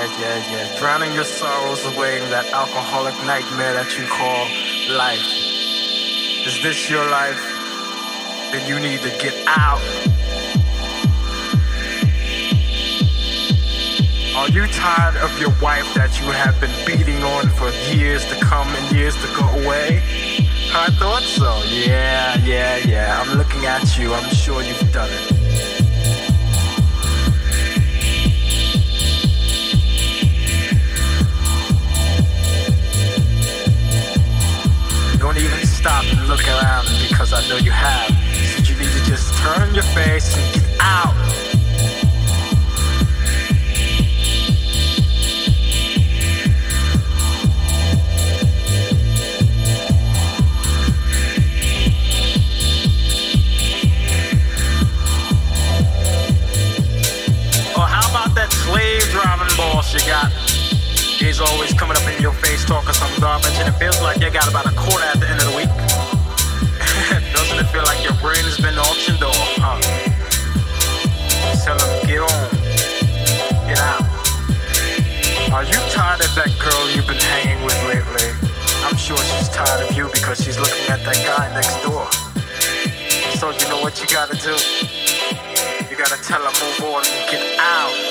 yeah, yeah, yeah. Drowning your sorrows away in that alcoholic nightmare that you call life. Is this your life? Then you need to get out. Are you tired of your wife that you have been beating on for years to come and years to go away? I thought so. Yeah, yeah, yeah. I'm looking at you. I'm sure you've done it. Stop and look around because I know you have. So you need to just turn your face and get out. Or how about that slave driving boss you got? Always coming up in your face talking some garbage, and it feels like you got about a quarter at the end of the week. Doesn't it feel like your brain has been auctioned off, huh? Tell him, get on, get out. Are you tired of that girl you've been hanging with lately? I'm sure she's tired of you because she's looking at that guy next door. So you know what you gotta do? You gotta tell her move on and get out.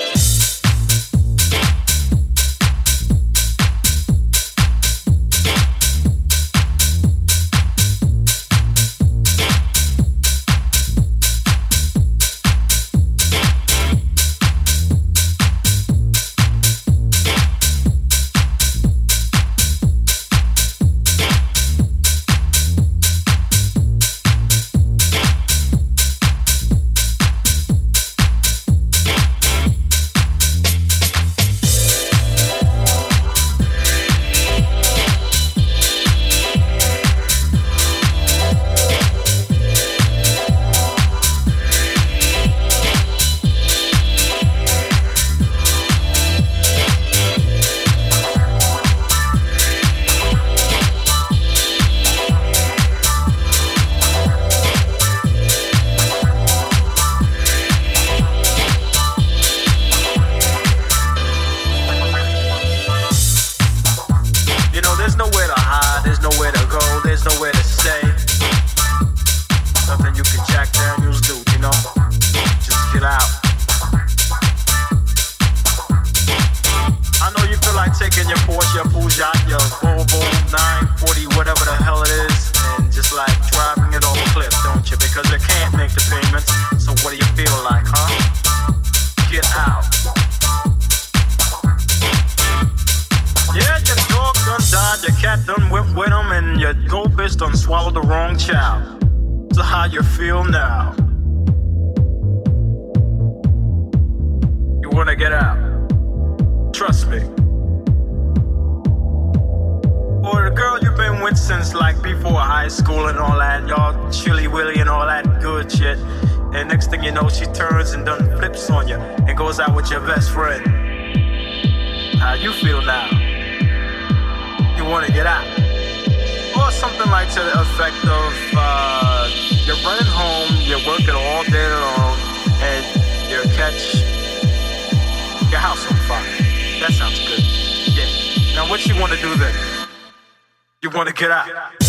What you want to do then? You want to get out.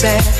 sad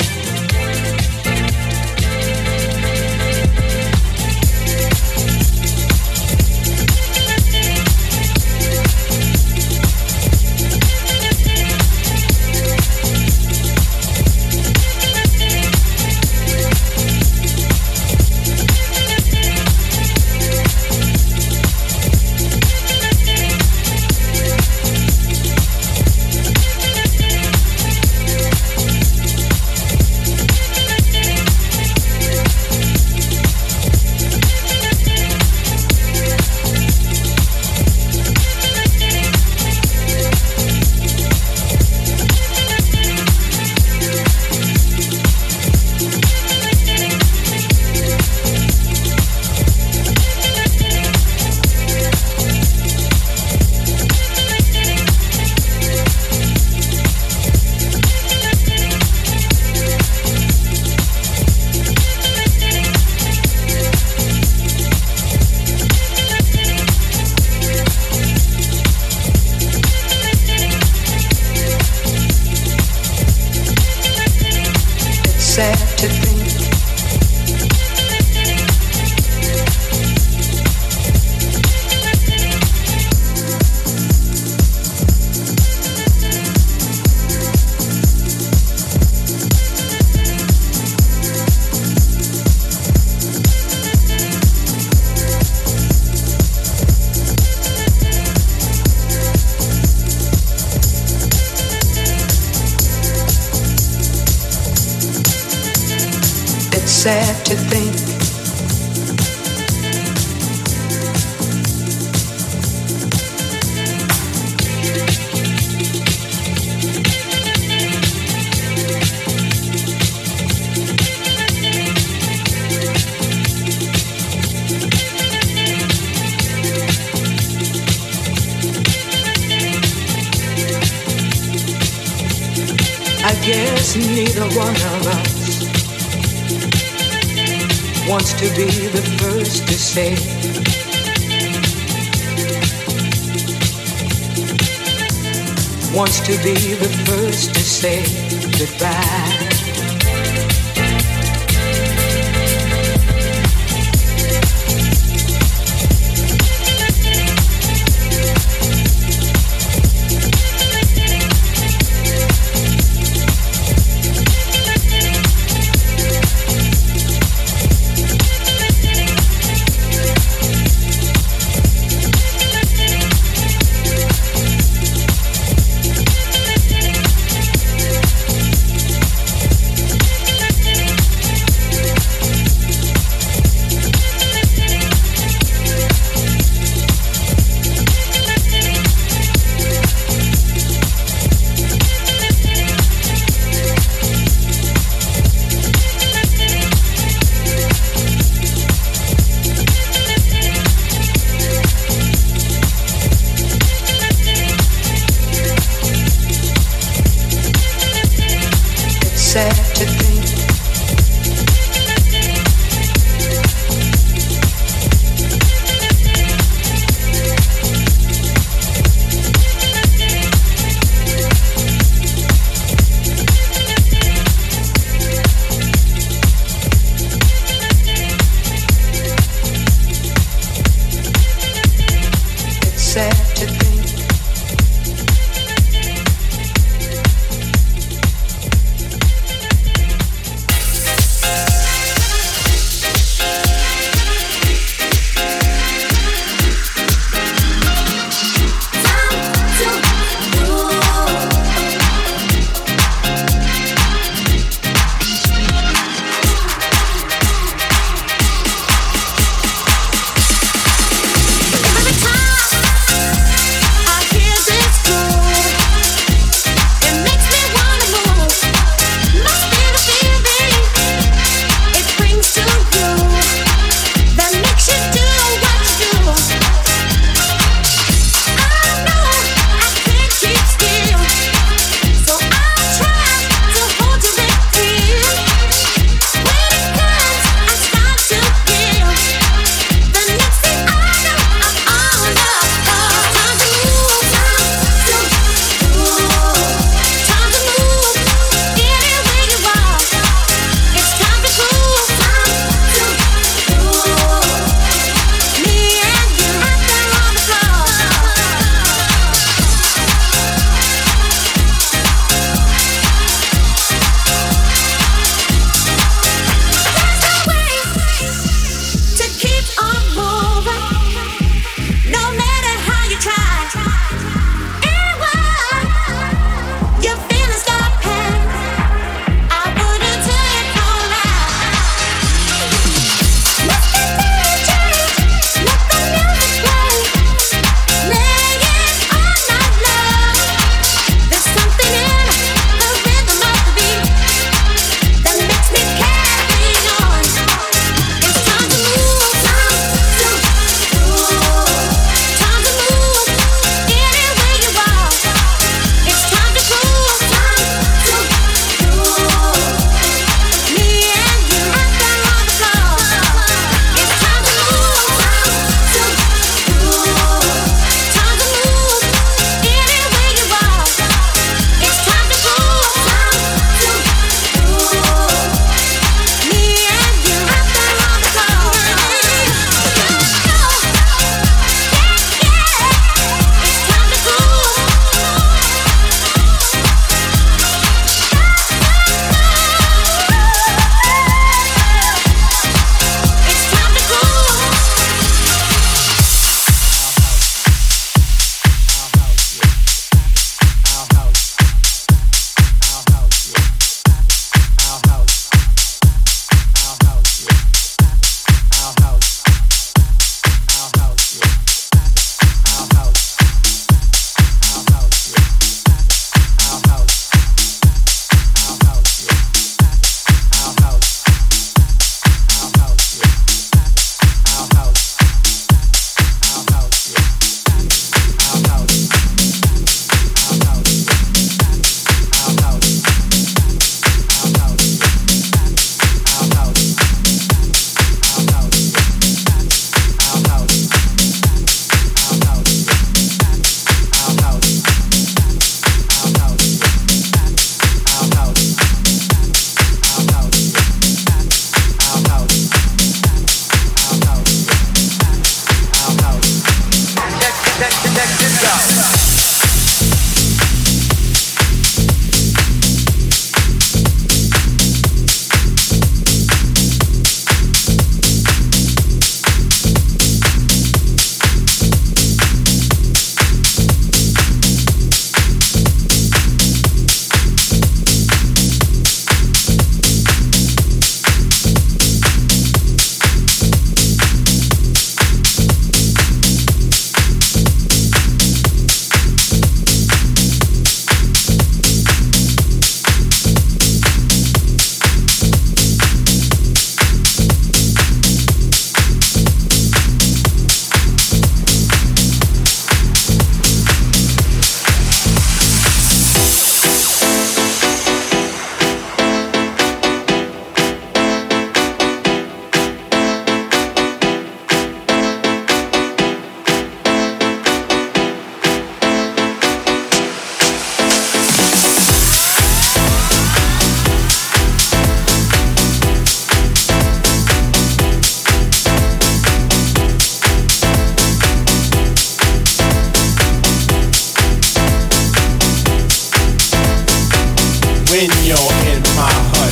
When you're in my hut,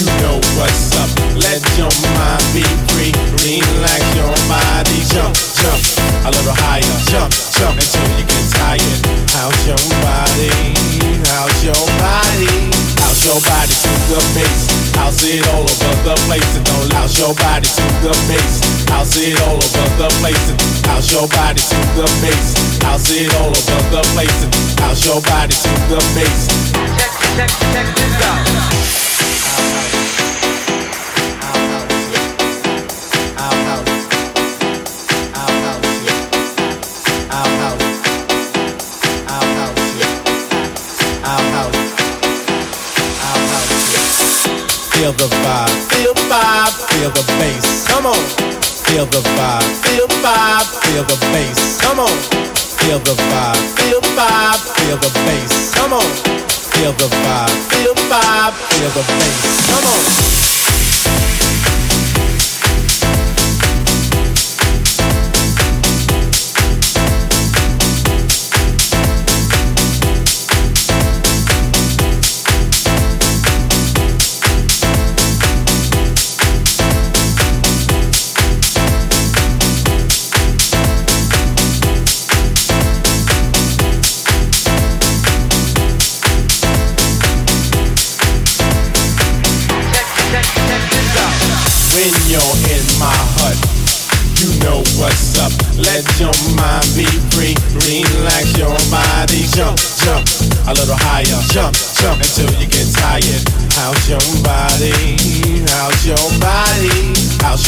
you know what's up. Let your mind be free. Relax your body. Jump, jump a little higher. Jump, jump until you get tired. Out your body, out your body, out your body to the bass. I'll it all over the place and don't louse your body to the bass. I'll it all over the place and house your body to the bass. I'll it all over the place and house your body to the bass feel the vibe, feel the bass. Come on. Feel the vibe, feel the vibe, feel the bass. Come on. Feel the vibe, feel the vibe, feel the bass. Come on.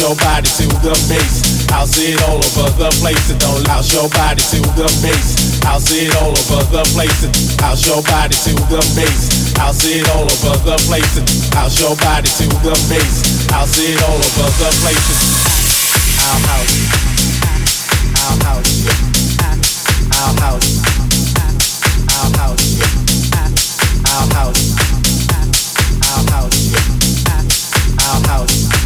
Your body to the bass? I'll it all over the place and don't louse your body to the bass. I'll it all over the place and how's your body to the bass? I'll it all over the place and how's your body to the bass? I'll it all over the place and our house our house, our house, our house, our house, our house, our house.